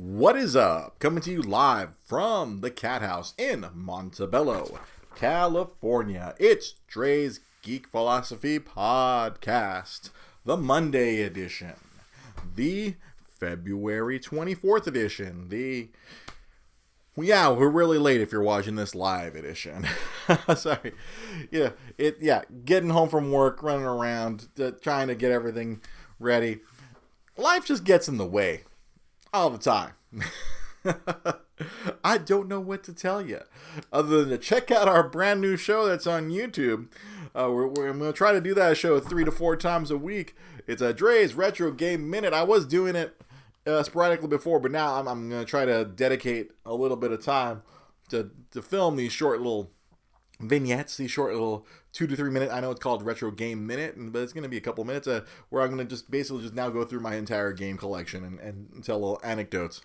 What is up? Coming to you live from the Cat House in Montebello, California. It's Dre's Geek Philosophy Podcast, the Monday edition, the February 24th edition, the yeah, we're really late if you're watching this live edition. Sorry. Yeah, it yeah, getting home from work, running around, uh, trying to get everything ready. Life just gets in the way all the time. I don't know what to tell you other than to check out our brand new show that's on YouTube. Uh, we're, we're, going to try to do that show three to four times a week. It's a Dre's Retro Game Minute. I was doing it uh, sporadically before, but now I'm, I'm going to try to dedicate a little bit of time to, to film these short little vignettes, these short little two to three minute. I know it's called Retro Game Minute, but it's going to be a couple minutes uh, where I'm going to just basically just now go through my entire game collection and, and tell little anecdotes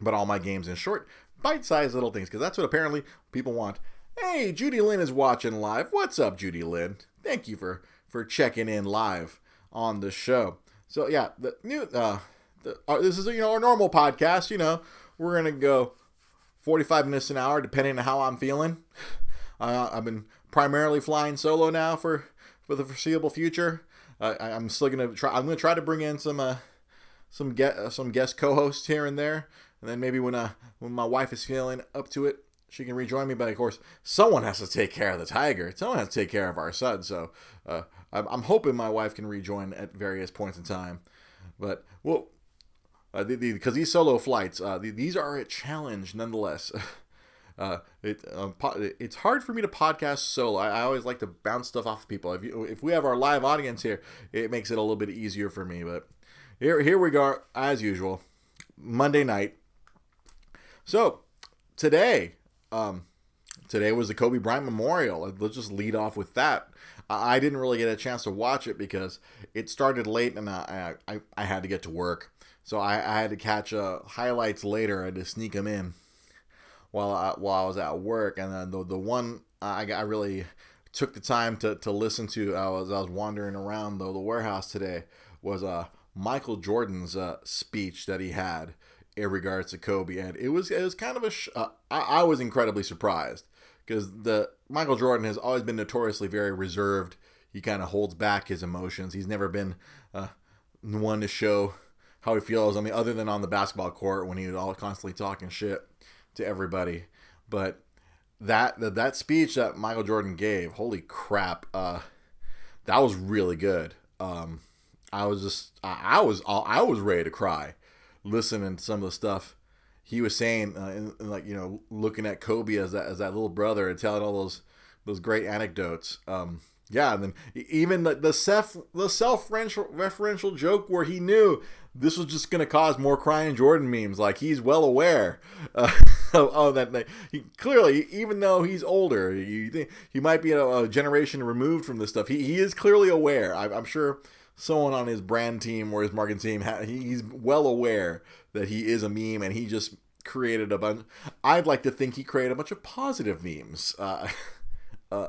about all my games in short, bite sized little things because that's what apparently people want. Hey, Judy Lynn is watching live. What's up, Judy Lynn? Thank you for for checking in live on the show. So yeah, the new uh, the, uh, this is you know our normal podcast. You know, we're gonna go 45 minutes an hour depending on how I'm feeling. Uh, I've been primarily flying solo now for for the foreseeable future. Uh, I, am still gonna try. I'm gonna try to bring in some uh, some get uh, some guest co-hosts here and there, and then maybe when uh when my wife is feeling up to it, she can rejoin me. But of course, someone has to take care of the tiger. Someone has to take care of our son. So uh, I'm, I'm hoping my wife can rejoin at various points in time. But well, because uh, the, the, these solo flights, uh, the, these are a challenge nonetheless. Uh, it um, po- it's hard for me to podcast solo. I, I, always like to bounce stuff off of people. If you, if we have our live audience here, it makes it a little bit easier for me. But here here we go as usual, Monday night. So today, um, today was the Kobe Bryant Memorial. Let's just lead off with that. I didn't really get a chance to watch it because it started late and I I, I had to get to work. So I, I had to catch uh, highlights later. I had to sneak them in while I, while I was at work. And then the the one I, I really took the time to, to listen to I was I was wandering around the, the warehouse today was uh Michael Jordan's uh, speech that he had in regards to Kobe, and it was it was kind of a sh- uh, I, I was incredibly surprised because the Michael Jordan has always been notoriously very reserved. He kind of holds back his emotions. He's never been uh, one to show how he feels. I mean, other than on the basketball court when he was all constantly talking shit to everybody. But that that, that speech that Michael Jordan gave, holy crap, uh, that was really good. Um, I was just I, I, was I was ready to cry listening to some of the stuff he was saying, uh, and, and, like you know, looking at Kobe as that as that little brother and telling all those those great anecdotes. Um, yeah, and then even the the self the self referential joke where he knew this was just going to cause more crying Jordan memes. Like he's well aware uh, of, that. He clearly, even though he's older, you think he might be a, a generation removed from this stuff. He he is clearly aware. I, I'm sure someone on his brand team or his marketing team, he's well aware that he is a meme and he just created a bunch. I'd like to think he created a bunch of positive memes. Uh, uh,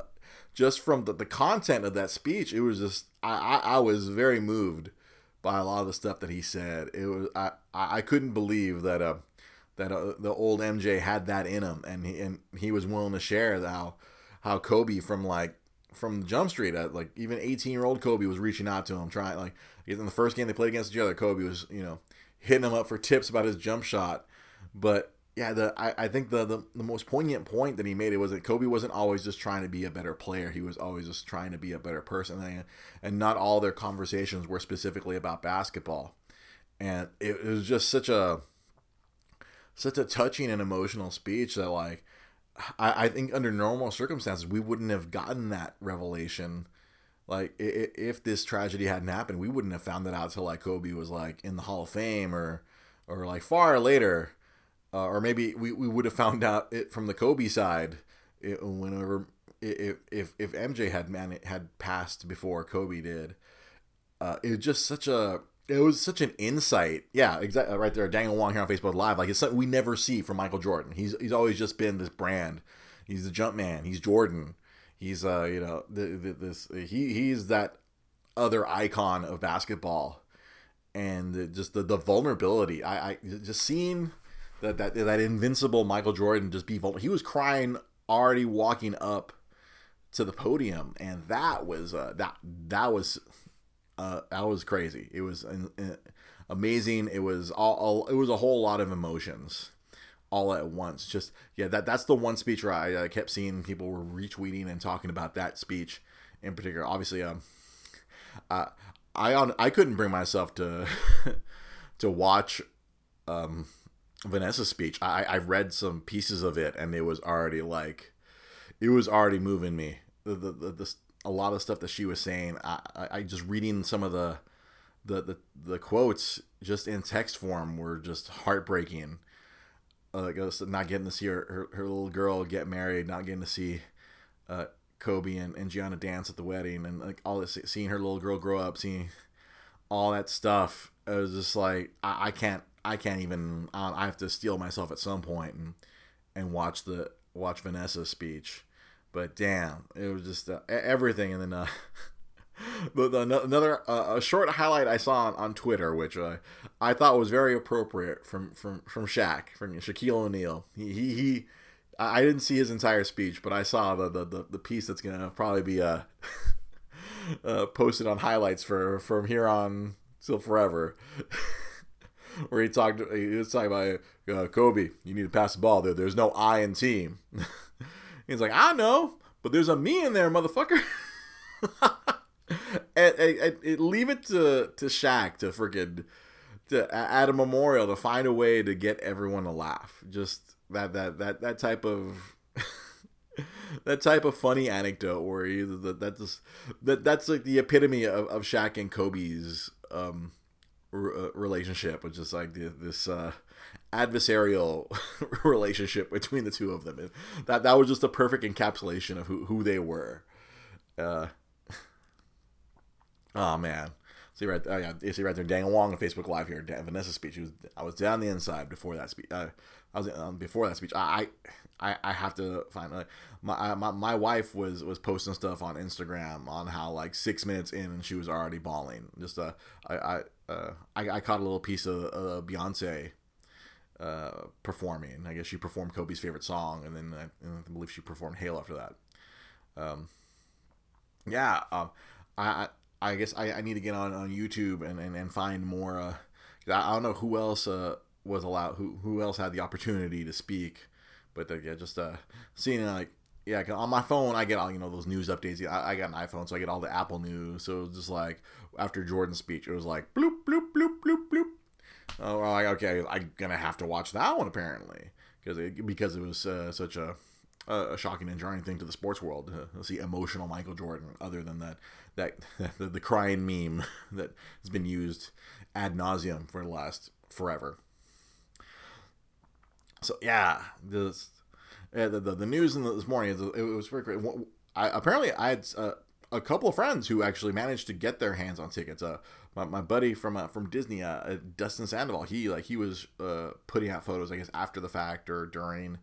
just from the, the content of that speech, it was just I, I, I, was very moved by a lot of the stuff that he said. It was I I couldn't believe that uh that uh, the old MJ had that in him, and he and he was willing to share how how Kobe from like from Jump Street, uh, like even 18 year old Kobe was reaching out to him, trying like in the first game they played against each other, Kobe was you know hitting him up for tips about his jump shot. But yeah, the I, I think the, the the most poignant point that he made it was that Kobe wasn't always just trying to be a better player; he was always just trying to be a better person, and, and not all their conversations were specifically about basketball. And it, it was just such a such a touching and emotional speech that like I, I think under normal circumstances we wouldn't have gotten that revelation. Like if this tragedy hadn't happened, we wouldn't have found that out till like Kobe was like in the Hall of Fame or or like far later, uh, or maybe we, we would have found out it from the Kobe side it, whenever if if if MJ had man had passed before Kobe did. Uh, it was just such a it was such an insight. Yeah, exactly. Right there, Daniel Wong here on Facebook Live. Like it's something we never see from Michael Jordan. He's he's always just been this brand. He's the jump man. He's Jordan. He's uh you know the, the, this he he's that other icon of basketball. and just the, the vulnerability. I, I just seeing that that that invincible Michael Jordan just be vulnerable. He was crying already walking up to the podium, and that was uh, that that was uh, that was crazy. It was uh, amazing. It was all, all, it was a whole lot of emotions all at once. Just yeah, that that's the one speech where I, I kept seeing people were retweeting and talking about that speech in particular. Obviously, um, uh, I on I couldn't bring myself to to watch um Vanessa's speech. I I read some pieces of it and it was already like it was already moving me. The the, the, the a lot of stuff that she was saying. I, I, I just reading some of the, the the the quotes just in text form were just heartbreaking. Uh, like not getting to see her, her, her little girl get married, not getting to see uh, Kobe and, and Gianna dance at the wedding, and like all this, seeing her little girl grow up, seeing all that stuff. It was just like I, I can't I can't even I have to steel myself at some point and and watch the watch Vanessa's speech but damn, it was just uh, everything. And then uh, the, the, another uh, a short highlight I saw on, on Twitter, which I thought was very appropriate from from from Shaq, from Shaquille O'Neal. He, he he. I didn't see his entire speech, but I saw the the, the, the piece that's gonna probably be uh, uh posted on highlights for from here on till forever. Where he talked, he was talking about uh, Kobe. You need to pass the ball. There, there's no I in team. He's like, I know, but there's a me in there, motherfucker. and, and, and, leave it to to Shaq to freaking to at a memorial to find a way to get everyone to laugh. Just that that that that type of that type of funny anecdote where you that that's that that's like the epitome of, of Shaq and Kobe's um r- relationship, which is like the, this uh adversarial relationship between the two of them. And that that was just a perfect encapsulation of who, who they were. Uh, oh man. See right, oh yeah, you see right there, Daniel Wong on Facebook Live here. Dan, Vanessa's speech. Was, I was down the inside before that speech. Uh, I was um, before that speech. I, I, I have to find like my, my my wife was was posting stuff on Instagram on how like six minutes in and she was already bawling. Just uh, I I uh, I, I caught a little piece of uh, Beyonce uh, performing. I guess she performed Kobe's favorite song, and then I, I believe she performed "Halo" after that. Um, yeah, um, I I guess I, I need to get on, on YouTube and, and, and find more. Uh, I don't know who else uh, was allowed, who who else had the opportunity to speak, but uh, yeah, just uh, seeing like yeah, on my phone I get all you know those news updates. I, I got an iPhone, so I get all the Apple news. So it was just like after Jordan's speech, it was like bloop bloop bloop bloop bloop Oh, like, okay, I'm gonna have to watch that one apparently because it, because it was uh, such a, a shocking and jarring thing to the sports world to see emotional Michael Jordan. Other than that, that the, the crying meme that has been used ad nauseum for the last forever. So yeah, this the, the, the news in the, this morning it was pretty great. I, apparently, I had uh, a couple of friends who actually managed to get their hands on tickets. Uh, my, my buddy from uh, from Disney, uh, uh, Dustin Sandoval, he like he was uh, putting out photos, I guess, after the fact or during,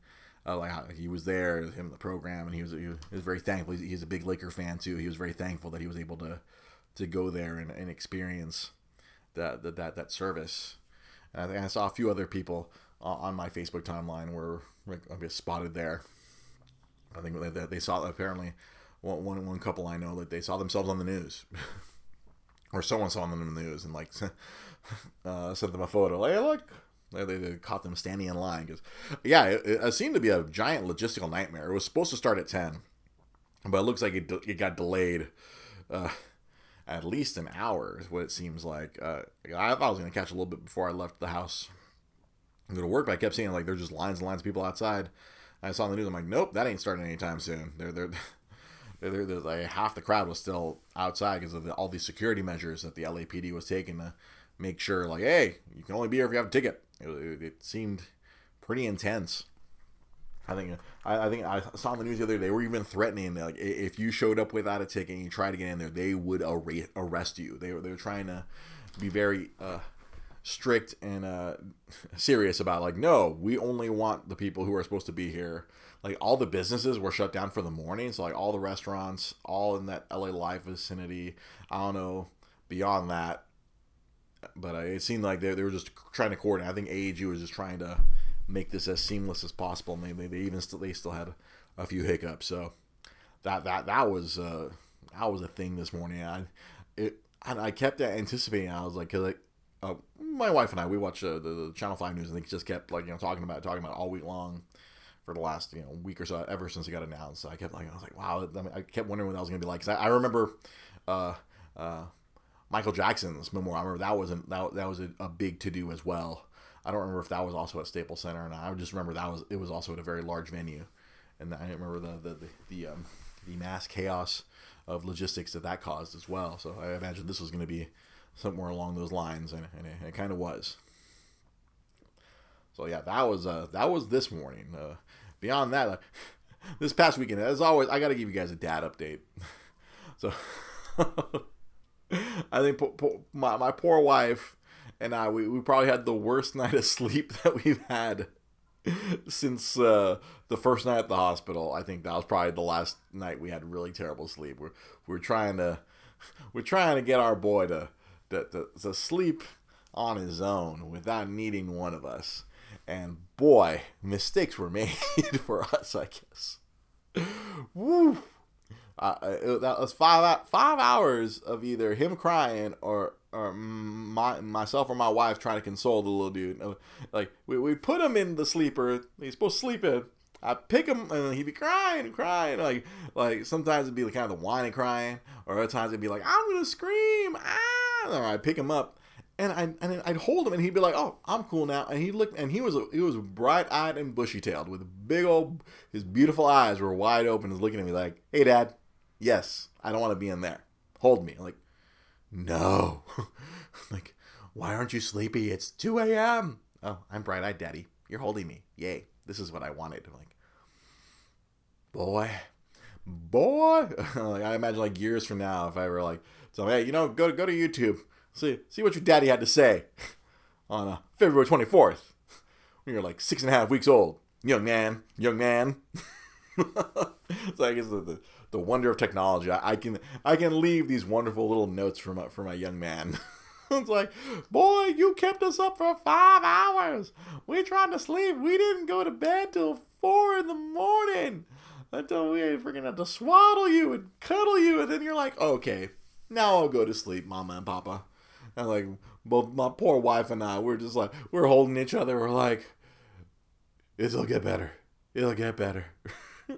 uh, like he was there, him in the program, and he was he was very thankful. He's, he's, a big Laker fan too. He was very thankful that he was able to to go there and, and experience that that that, that service. And I, I saw a few other people on my Facebook timeline were I guess spotted there. I think they, they saw apparently one, one, one couple I know that they saw themselves on the news. or someone saw them in the news and like uh, sent them a photo. Like, hey, look, they, they, caught them standing in line because, yeah, it, it, seemed to be a giant logistical nightmare. It was supposed to start at ten, but it looks like it, it got delayed. Uh, at least an hour is what it seems like. Uh, I thought I was gonna catch a little bit before I left the house go to work, but I kept seeing like there's just lines and lines of people outside. I saw in the news. I'm like, nope, that ain't starting anytime soon. They're they're like half the crowd was still outside because of the, all these security measures that the LAPD was taking to make sure, like, hey, you can only be here if you have a ticket. It, it, it seemed pretty intense. I think I, I, think I saw on the news the other day. They were even threatening like if you showed up without a ticket and you tried to get in there, they would arrest you. They were they were trying to be very uh, strict and uh, serious about like no, we only want the people who are supposed to be here like all the businesses were shut down for the morning. So like all the restaurants, all in that LA Live vicinity. I don't know beyond that. but it seemed like they, they were just trying to coordinate. I think AEG was just trying to make this as seamless as possible. Maybe they even still they still had a few hiccups. So that that that was uh, that was a thing this morning. I it I kept anticipating. I was like, cause like uh, my wife and I we watch uh, the, the, Channel Five news and they just kept like you know talking about it, talking about it all week long for the last you know week or so ever since it got announced. So I kept like I was like wow. I, mean, I kept wondering what that was gonna be like. Cause I, I remember. Uh, uh, Michael Jackson's memorial. I remember that was a, that, that was a, a big to do as well. I don't remember if that was also at Staples Center, and I just remember that was it was also at a very large venue, and I remember the the the, the, um, the mass chaos of logistics that that caused as well. So I imagine this was going to be somewhere along those lines, and, and it, it kind of was. So yeah, that was uh, that was this morning. Uh, beyond that, uh, this past weekend, as always, I got to give you guys a dad update. so I think po- po- my my poor wife and I we, we probably had the worst night of sleep that we've had since uh, the first night at the hospital. I think that was probably the last night we had really terrible sleep. We're we're trying to we're trying to get our boy to to, to, to sleep on his own without needing one of us. And boy, mistakes were made for us, I guess. Woo! Uh, it, that was five five hours of either him crying or or my myself or my wife trying to console the little dude. Uh, like we we put him in the sleeper. He's supposed to sleep in. I pick him and he'd be crying and crying. Like like sometimes it'd be kind of the whining crying, or other times it'd be like I'm gonna scream. Ah! I'd pick him up and I and I'd hold him, and he'd be like, "Oh, I'm cool now." And he looked, and he was he was bright eyed and bushy tailed, with big old his beautiful eyes were wide open, and looking at me like, "Hey, Dad, yes, I don't want to be in there. Hold me." I'm like, no, like, why aren't you sleepy? It's two a.m. Oh, I'm bright eyed, Daddy. You're holding me. Yay! This is what I wanted. I'm like, boy, boy. like I imagine like years from now, if I were like, so hey, you know, go go to YouTube See, see what your daddy had to say on uh, February 24th when you're like six and a half weeks old. Young man, young man. so I guess the, the, the, wonder of technology. I, I, can I can leave these wonderful little notes for my, for my young man. it's like, boy, you kept us up for five hours. We tried to sleep. We didn't go to bed till four in the morning until we freaking had to swaddle you and cuddle you. And then you're like, okay, now I'll go to sleep, mama and papa. And like both my poor wife and I, we're just like we're holding each other. We're like, it'll get better. It'll get better.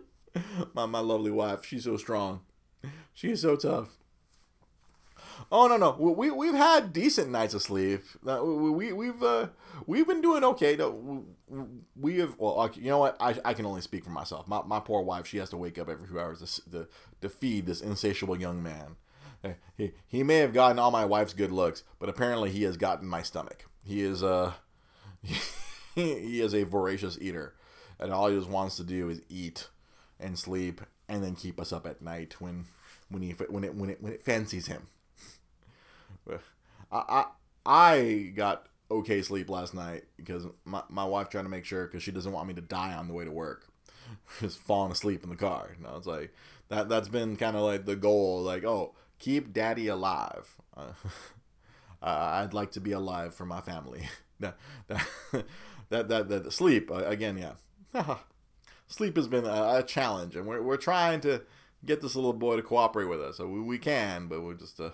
my my lovely wife, she's so strong. She's so tough. Oh no no, we we've had decent nights of sleep. Uh, we we've uh, we've been doing okay. We have well, you know what? I, I can only speak for myself. My, my poor wife, she has to wake up every few hours to, to, to feed this insatiable young man he, he may have gotten all my wife's good looks, but apparently he has gotten my stomach. He is uh, a he is a voracious eater, and all he just wants to do is eat and sleep, and then keep us up at night when when he when it when it when it fancies him. I I, I got okay sleep last night because my, my wife trying to make sure because she doesn't want me to die on the way to work just falling asleep in the car you know it's like that that's been kind of like the goal like oh keep daddy alive. Uh, I'd like to be alive for my family. that, that, that, that, that, sleep, uh, again, yeah. sleep has been a, a, challenge, and we're, we're trying to get this little boy to cooperate with us. So we, we can, but we're just, uh,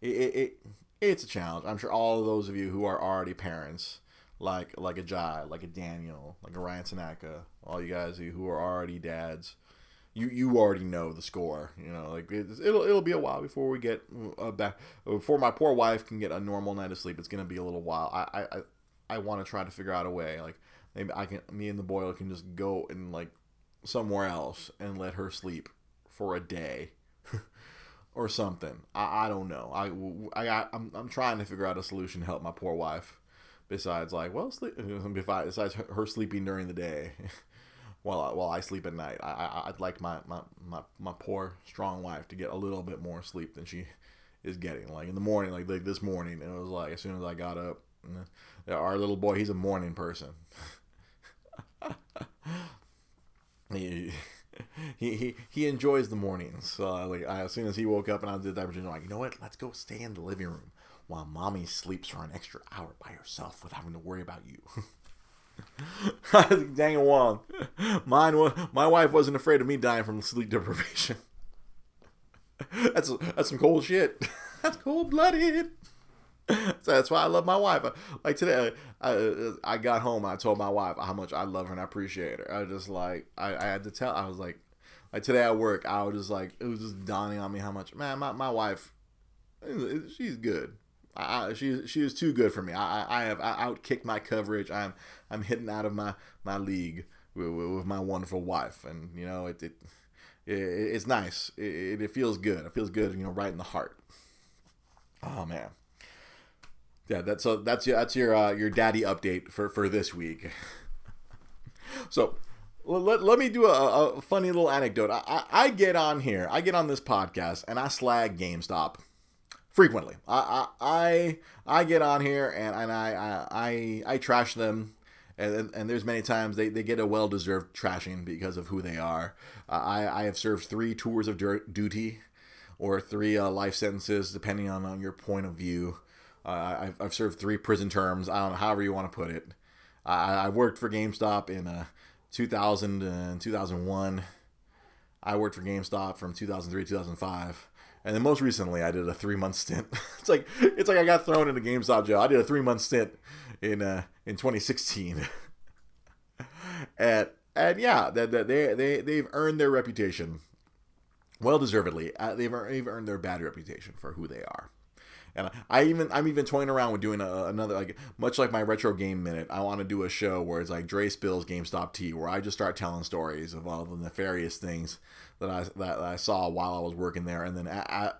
it, it, it, it's a challenge. I'm sure all of those of you who are already parents, like like a Jai, like a Daniel, like a Ryan Tanaka, all you guys who are already dads, you you already know the score. You know, like it'll it'll be a while before we get uh, back before my poor wife can get a normal night of sleep. It's gonna be a little while. I I I, want to try to figure out a way. Like maybe I can me and the boy can just go and like somewhere else and let her sleep for a day. or something. I, I don't know. I, I, I'm, I'm trying to figure out a solution to help my poor wife. Besides, like, well, sleep, besides her sleeping during the day. while I, while I sleep at night. I, I would like my, my my my poor strong wife to get a little bit more sleep than she is getting. Like in the morning, like, like this morning, it was like as soon as I got up, eh, our little boy, he's a morning person. he, he he he enjoys the mornings. So like I, as soon as he woke up and I did that, I'm like, you know what? Let's go stay in the living room while mommy sleeps for an extra hour by herself without having to worry about you. Dang it, Wong. Mine was, my wife wasn't afraid of me dying from sleep deprivation. that's that's some cold shit. That's cold blooded. So that's why I love my wife. Like today, I, I got home. I told my wife how much I love her and I appreciate her. I just like, I, I had to tell. I was like, like today at work, I was just like, it was just dawning on me how much, man, my, my wife, she's good. I, she she is too good for me. I I have I outkicked my coverage. I'm I'm hitting out of my my league with, with my wonderful wife, and you know it, it, it it's nice. It, it feels good. It feels good. You know, right in the heart. Oh man. Yeah, that's so that's your that's your uh, your daddy update for for this week. so let, let me do a, a funny little anecdote. I, I, I get on here, I get on this podcast, and I slag GameStop frequently. I I I, get on here and, and I, I I trash them. And, and there's many times they, they get a well deserved trashing because of who they are. Uh, I, I have served three tours of duty or three uh, life sentences, depending on, on your point of view. Uh, I've, I've served three prison terms. I don't know, however you want to put it. I, I worked for GameStop in uh, 2000 and 2001. I worked for GameStop from 2003 2005. And then most recently, I did a three month stint. it's like it's like I got thrown into GameStop jail. I did a three month stint in uh, in 2016. and and yeah, that they, they they they've earned their reputation, well deservedly. Uh, they've they've earned their bad reputation for who they are. And I even I'm even toying around with doing a, another like much like my retro game minute. I want to do a show where it's like Dre spills GameStop tea, where I just start telling stories of all the nefarious things that I that I saw while I was working there, and then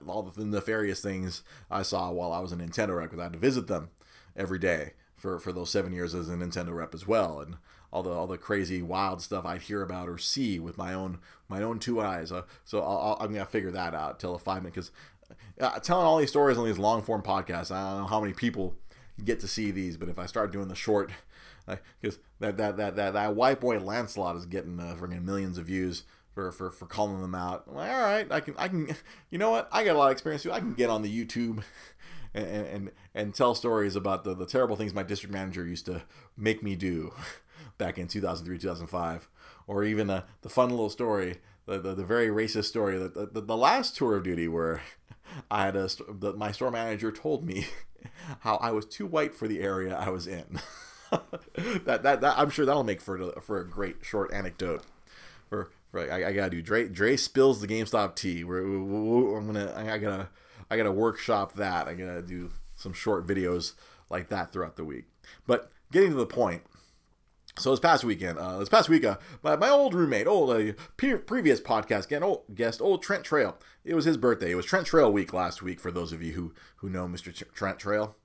all the nefarious things I saw while I was a Nintendo rep because I had to visit them every day for for those seven years as a Nintendo rep as well, and all the all the crazy wild stuff I'd hear about or see with my own my own two eyes. Uh, so i am gonna figure that out. Tell a five minute because uh, telling all these stories on these long form podcasts. I don't know how many people get to see these, but if I start doing the short, because that, that that that that white boy Lancelot is getting uh, friggin' millions of views for, for for calling them out. I'm like, all right, I can I can, you know what? I got a lot of experience too. I can get on the YouTube. And, and and tell stories about the, the terrible things my district manager used to make me do back in 2003 2005 or even uh, the fun little story the, the, the very racist story that the, the, the, last tour of duty where I had a the, my store manager told me how I was too white for the area I was in. that, that that I'm sure that'll make for for a great short anecdote. For, for I, I gotta do Dre Dre spills the GameStop tea. We're, we're, I'm gonna I gotta I gotta workshop that. I gotta do some short videos like that throughout the week. But getting to the point, so this past weekend, uh, this past week, uh, my, my old roommate, old uh, pre- previous podcast guest, old, guest, old Trent Trail. It was his birthday. It was Trent Trail week last week for those of you who who know Mr. Trent Trail.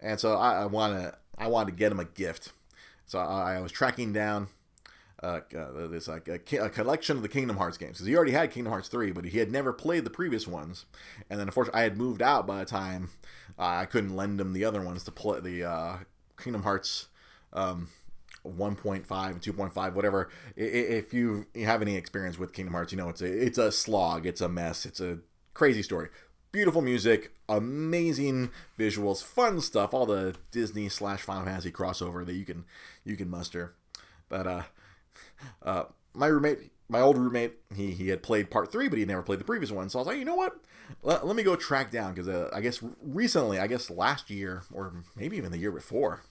And so I, I want to I wanted to get him a gift. So I, I was tracking down uh, uh, this like a, a, collection of the Kingdom Hearts games. Because he already had Kingdom Hearts three, but he had never played the previous ones. And then unfortunately, I had moved out by the time uh, I couldn't lend him the other ones to play the uh, Kingdom Hearts. Um, 1.5 and 2.5 whatever. If you have any experience with kingdom hearts you know it's a it's a slog. It's a mess. It's a crazy story. Beautiful music amazing visuals fun stuff all the disney slash final fantasy crossover that you can you can muster. But uh uh my roommate my old roommate he he had played part three but he never played the previous one. So i was like you know what? Let, let me go track down because uh, i guess recently i guess last year or maybe even the year before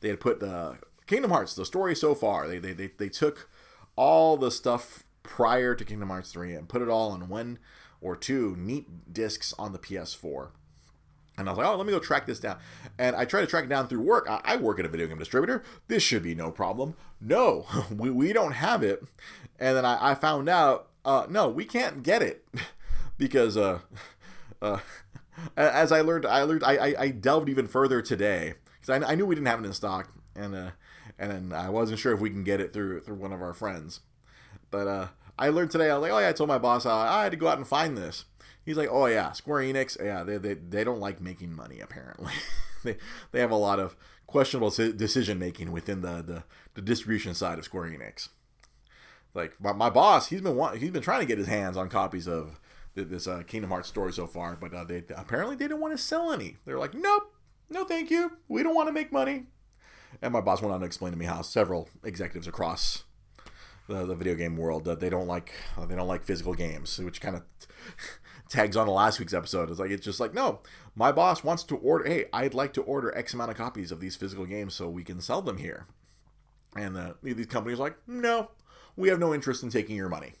they had put the Kingdom Hearts, the story so far, they, they, they, they took all the stuff prior to Kingdom Hearts 3 and put it all on one or two neat discs on the PS4. And I was like, oh, let me go track this down. And I tried to track it down through work. I, I work at a video game distributor. This should be no problem. No, we, we don't have it. And then I, I found out, uh, no, we can't get it because, uh, uh, as I learned, I learned, I, I, delved even further today because I, I knew we didn't have it in stock. And, uh, and I wasn't sure if we can get it through through one of our friends. But uh, I learned today. I was like, oh yeah, I told my boss uh, I had to go out and find this. He's like, oh yeah, Square Enix, yeah, they they, they don't like making money apparently. they they have a lot of questionable decision making within the, the the distribution side of Square Enix. Like my, my boss, he's been he's been trying to get his hands on copies of this uh, Kingdom Hearts story so far, but uh, they apparently they didn't want to sell any. They're like, nope, no, thank you. We don't want to make money. And my boss went on to explain to me how several executives across the, the video game world that they don't like they don't like physical games, which kind of tags on to last week's episode. It's like it's just like no, my boss wants to order. Hey, I'd like to order X amount of copies of these physical games so we can sell them here. And uh, these companies are like, no, we have no interest in taking your money.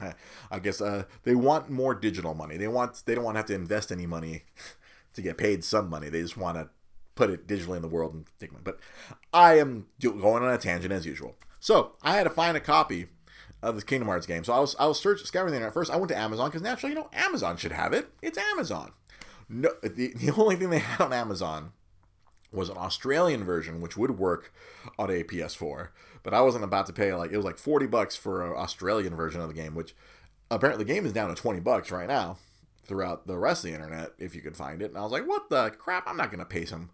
I guess uh, they want more digital money. They want they don't want to have to invest any money to get paid some money. They just want to put it digitally in the world and take money. But I am going on a tangent as usual. So I had to find a copy of this Kingdom Hearts game. So I was I was searching scouring the internet first. I went to Amazon because naturally, you know, Amazon should have it. It's Amazon. No, the, the only thing they had on Amazon was an Australian version, which would work on a PS4. But I wasn't about to pay like it was like forty bucks for an Australian version of the game, which apparently the game is down to twenty bucks right now throughout the rest of the internet if you could find it. And I was like, what the crap? I'm not gonna pay some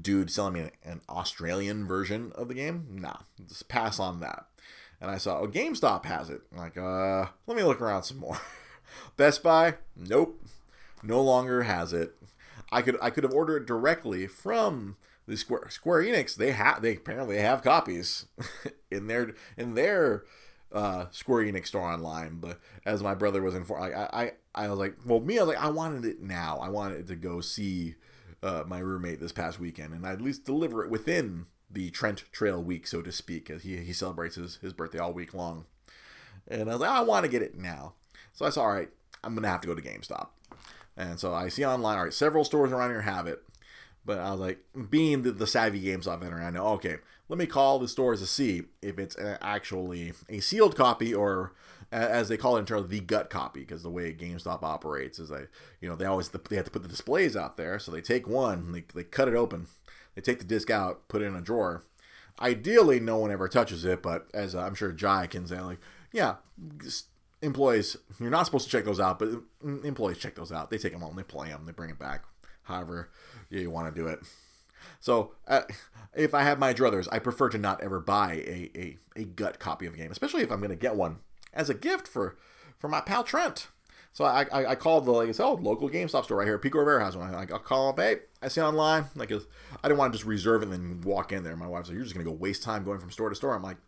dude selling me an Australian version of the game. Nah, just pass on that. And I saw, oh, GameStop has it. I'm like, uh, let me look around some more. Best Buy, nope, no longer has it. I could I could have ordered it directly from the Square Square Enix. They have they apparently have copies in their in their uh, Square Enix store online. But as my brother was informed, I, I I was like, well, me, I was like, I wanted it now. I wanted to go see uh, my roommate this past weekend, and I'd at least deliver it within the Trent Trail week, so to speak, he he celebrates his his birthday all week long. And I was like, I want to get it now. So I said, all right, I'm gonna have to go to GameStop. And so I see online, all right, several stores around here have it. But I was like, being the, the savvy GameStop veteran, I know, okay, let me call the stores to see if it's actually a sealed copy or, as they call it in terms the gut copy, because the way GameStop operates is they, you know, they always they have to put the displays out there, so they take one, they, they cut it open, they take the disc out, put it in a drawer. Ideally, no one ever touches it, but as I'm sure Jai can say, like, yeah, employees, you're not supposed to check those out, but employees check those out. They take them home, they play them, they bring it back, however you want to do it. So, uh, if I have my druthers, I prefer to not ever buy a, a, a gut copy of a game, especially if I'm going to get one as a gift for, for my pal Trent. So I, I, I called the like I said, oh local GameStop store right here, Pico Rivera has one. I, like I call up, hey, I see online. Like I didn't want to just reserve it and then walk in there. My wife's like, you're just gonna go waste time going from store to store. I'm like,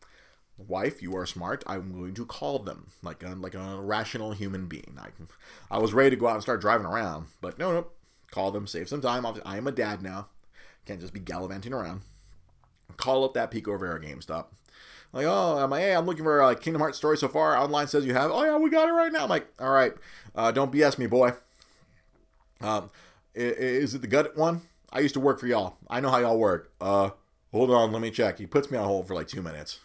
wife, you are smart. I'm going to call them like a, like a rational human being. I, I was ready to go out and start driving around, but no, no, call them, save some time. I am a dad now, can't just be gallivanting around. Call up that Pico Rivera GameStop. Like, oh, I'm like, hey, I'm looking for a Kingdom Hearts story so far. Online says you have. Oh yeah, we got it right now. I'm like, all right, uh, don't BS me, boy. Um, is it the gut one? I used to work for y'all. I know how y'all work. Uh, hold on, let me check. He puts me on hold for like two minutes.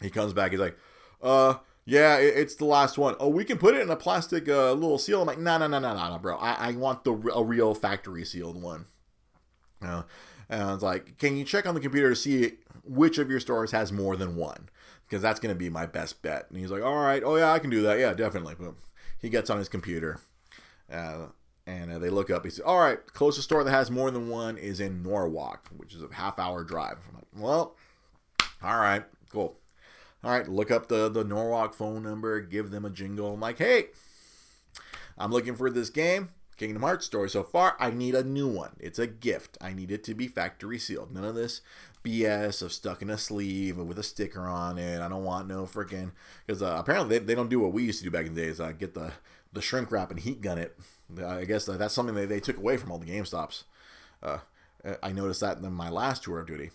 He comes back. He's like, uh, yeah, it's the last one. Oh, we can put it in a plastic uh, little seal. I'm like, no, no, no, no, no, bro. I, I want the a real factory sealed one. Uh, and I was like, can you check on the computer to see which of your stores has more than one? Because that's going to be my best bet. And he's like, all right, oh yeah, I can do that. Yeah, definitely. Boom. He gets on his computer. Uh, and uh, they look up. He says, "All right, closest store that has more than one is in Norwalk, which is a half-hour drive." I'm like, "Well, all right, cool. All right, look up the the Norwalk phone number, give them a jingle. I'm like, hey, I'm looking for this game. Kingdom Hearts story so far. I need a new one. It's a gift. I need it to be factory sealed. None of this BS of stuck in a sleeve with a sticker on it. I don't want no freaking because uh, apparently they, they don't do what we used to do back in the days. Uh, get the the shrink wrap and heat gun it. I guess that's something that they took away from all the Game Stops. Uh, I noticed that in my last tour of duty.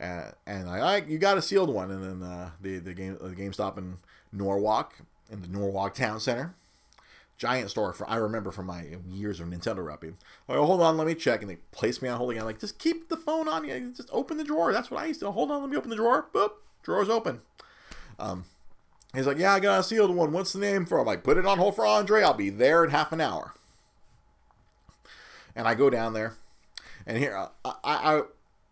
Uh, and I, I you got a sealed one, and then uh, the the game the GameStop in Norwalk in the Norwalk Town Center, giant store. For I remember from my years of Nintendo repping. Like, oh, hold on, let me check, and they place me on holding. I'm like, just keep the phone on you. Just open the drawer. That's what I used to. Hold on, let me open the drawer. Boop, drawer's open. Um, he's like, yeah, I got a sealed one. What's the name for? I'm like, put it on hold for Andre. I'll be there in half an hour. And I go down there, and here uh, I, I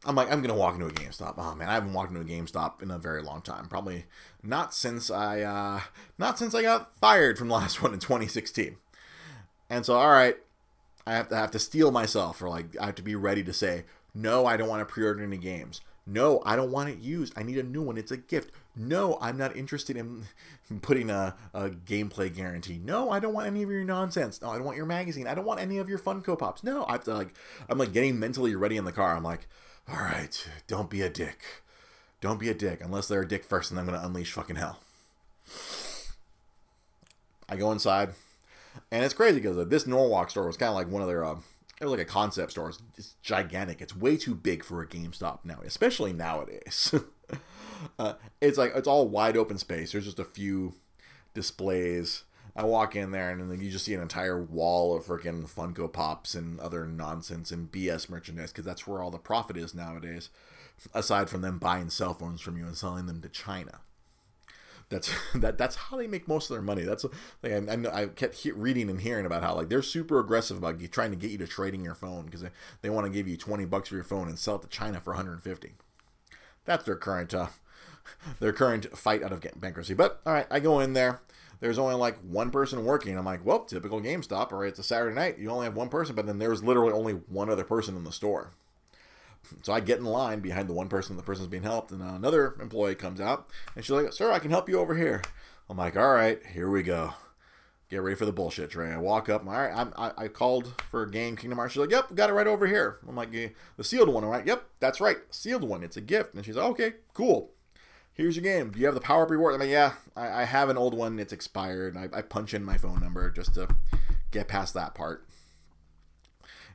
I'm like, I'm gonna walk into a GameStop. Oh man, I haven't walked into a GameStop in a very long time. Probably not since I, uh, not since I got fired from the last one in 2016. And so, all right, I have to have to steel myself, or like I have to be ready to say, no, I don't want to pre-order any games. No, I don't want it used. I need a new one. It's a gift. No, I'm not interested in putting a, a gameplay guarantee. No, I don't want any of your nonsense. No, I don't want your magazine. I don't want any of your Funko Pops. No, I have to like I'm like getting mentally ready in the car. I'm like, all right, don't be a dick. Don't be a dick unless they're a dick first, and I'm gonna unleash fucking hell. I go inside, and it's crazy because uh, this Norwalk store was kind of like one of their. Uh, it was like a concept store. It's, it's gigantic. It's way too big for a GameStop now, especially nowadays. uh, it's like it's all wide open space. There's just a few displays. I walk in there and then you just see an entire wall of freaking Funko Pops and other nonsense and BS merchandise because that's where all the profit is nowadays. Aside from them buying cell phones from you and selling them to China. That's that. That's how they make most of their money. That's like I, I, I kept he- reading and hearing about how like they're super aggressive about get, trying to get you to trading your phone because they, they want to give you twenty bucks for your phone and sell it to China for one hundred and fifty. That's their current uh, their current fight out of bankruptcy. But all right, I go in there. There's only like one person working. I'm like, well, typical GameStop. All right, it's a Saturday night. You only have one person, but then there's literally only one other person in the store. So I get in line behind the one person, the person's being helped, and another employee comes out, and she's like, "Sir, I can help you over here." I'm like, "All right, here we go. Get ready for the bullshit train." I walk up. All right, I'm, I, I called for a game, Kingdom Hearts. She's like, "Yep, got it right over here." I'm like, "The sealed one, all right?" "Yep, that's right, sealed one. It's a gift." And she's like, "Okay, cool. Here's your game. Do you have the power up reward?" I'm like, "Yeah, I, I have an old one. It's expired." I, I punch in my phone number just to get past that part.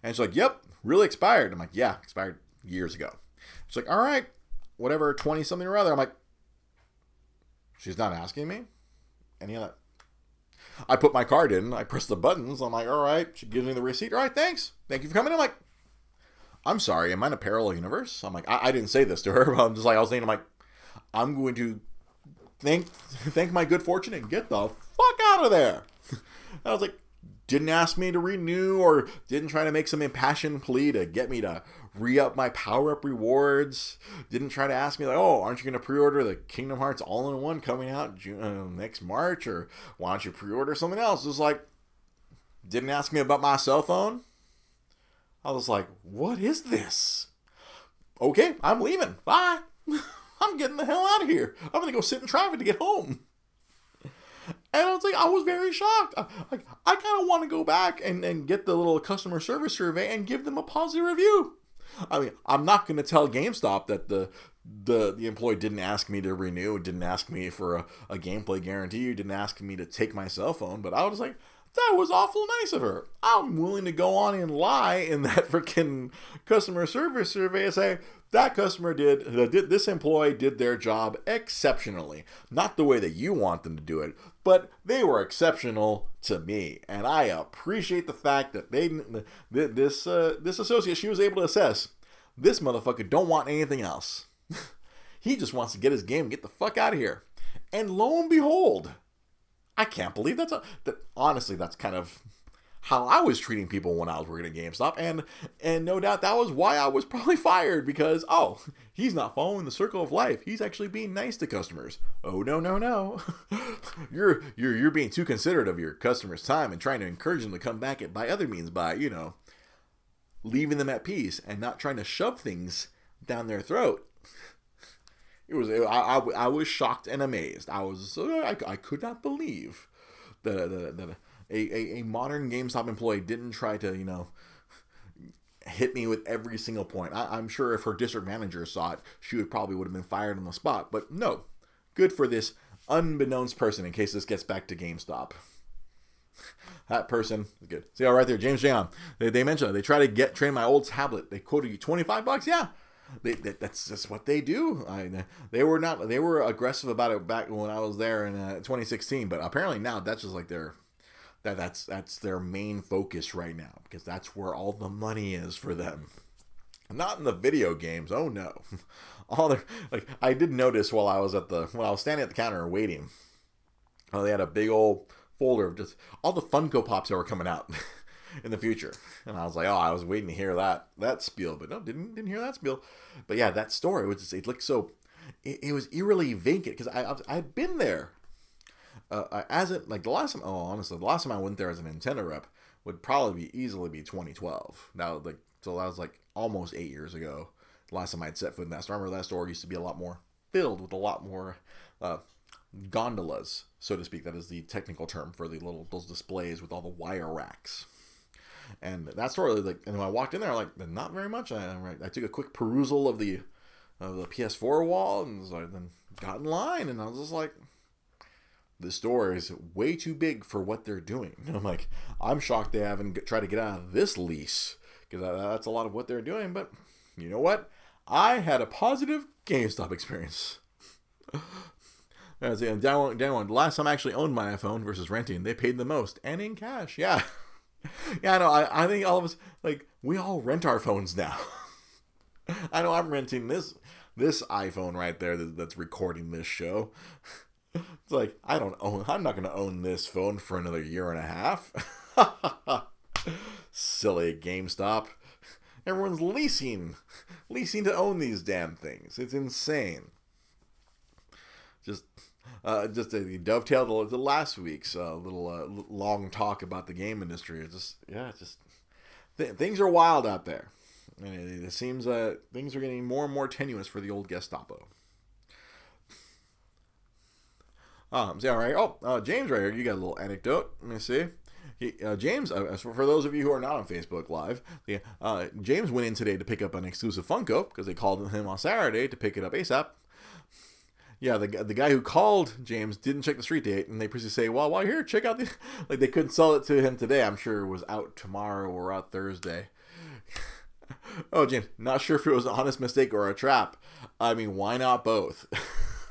And she's like, "Yep, really expired." I'm like, "Yeah, expired years ago. She's like, all right, whatever, 20 something or other. I'm like, she's not asking me any of that. I put my card in, I press the buttons. I'm like, all right. She gives me the receipt. All right, thanks. Thank you for coming. I'm like, I'm sorry, am I in a parallel universe? I'm like, I, I didn't say this to her, but I'm just like, I was thinking, I'm like, I'm going to thank thank my good fortune and get the fuck out of there. I was like, didn't ask me to renew or didn't try to make some impassioned plea to get me to re up my power up rewards. Didn't try to ask me, like, oh, aren't you going to pre order the Kingdom Hearts All in One coming out June, uh, next March? Or why don't you pre order something else? It was like, didn't ask me about my cell phone. I was like, what is this? Okay, I'm leaving. Bye. I'm getting the hell out of here. I'm going to go sit in traffic to get home. And I was like, I was very shocked. I, like, I kind of want to go back and, and get the little customer service survey and give them a positive review. I mean, I'm not going to tell GameStop that the the the employee didn't ask me to renew, didn't ask me for a, a gameplay guarantee, didn't ask me to take my cell phone, but I was like, that was awful nice of her. I'm willing to go on and lie in that freaking customer service survey and say that customer did, this employee did their job exceptionally. Not the way that you want them to do it, but they were exceptional to me, and I appreciate the fact that they this uh, this associate she was able to assess this motherfucker don't want anything else. he just wants to get his game, get the fuck out of here. And lo and behold, I can't believe that's a, that. Honestly, that's kind of how I was treating people when I was working at GameStop, and and no doubt that was why I was probably fired because oh, he's not following the circle of life. He's actually being nice to customers. Oh no no no, you're you're you're being too considerate of your customers' time and trying to encourage them to come back by other means by you know leaving them at peace and not trying to shove things down their throat. It was I, I, I was shocked and amazed. I was I, I could not believe that that, that a, a, a modern GameStop employee didn't try to, you know, hit me with every single point. I, am sure if her district manager saw it, she would probably would have been fired on the spot. But no, good for this unbeknownst person in case this gets back to GameStop. that person, good. See, all right there, James John. They, they mentioned. They try to get train my old tablet. They quoted you 25 bucks. Yeah, they, that, that's just what they do. I, they were not. They were aggressive about it back when I was there in uh, 2016, but apparently now that's just like their that that's that's their main focus right now because that's where all the money is for them. Not in the video games. Oh no. All their like I did notice while I was at the while I was standing at the counter waiting. Oh, they had a big old folder of just all the Funko Pops that were coming out in the future. And I was like, oh, I was waiting to hear that that spiel, but no, didn't didn't hear that spiel. But yeah, that story was just, it looked so it, it was eerily vacant because I I'd been there uh, as it like the last time. Oh, honestly, the last time I went there as a Nintendo rep would probably be easily be 2012. Now, like so that was like almost eight years ago. The last time I'd set foot in that store. I remember that store used to be a lot more filled with a lot more uh, gondolas, so to speak. That is the technical term for the little those displays with all the wire racks. And that store, like, and when I walked in there, like, not very much. I, I took a quick perusal of the of the PS4 wall, and so I then got in line, and I was just like, this store is way too big for what they're doing. And I'm like, I'm shocked they haven't tried to get out of this lease because that's a lot of what they're doing. But you know what? I had a positive GameStop experience. As in, down, down last time I actually owned my iPhone versus renting, they paid the most and in cash. Yeah, yeah. No, I, I think all of us like we all rent our phones now. I know I'm renting this this iPhone right there that's recording this show. It's like I don't own. I'm not going to own this phone for another year and a half. Silly GameStop. Everyone's leasing, leasing to own these damn things. It's insane. Just, uh, just a dovetail to, last week's uh, little uh, long talk about the game industry. It's just, yeah, it's just th- things are wild out there, and it, it seems that things are getting more and more tenuous for the old Gestapo. Um, see, all right. Oh, uh, James, right here. You got a little anecdote. Let me see. He, uh, James, uh, for, those of you who are not on Facebook Live, yeah, uh, James went in today to pick up an exclusive Funko because they called him on Saturday to pick it up ASAP. Yeah, the, the guy who called James didn't check the street date, and they pretty say, "Well, while you're here, check out the like they couldn't sell it to him today. I'm sure it was out tomorrow or out Thursday." oh, James, not sure if it was an honest mistake or a trap. I mean, why not both?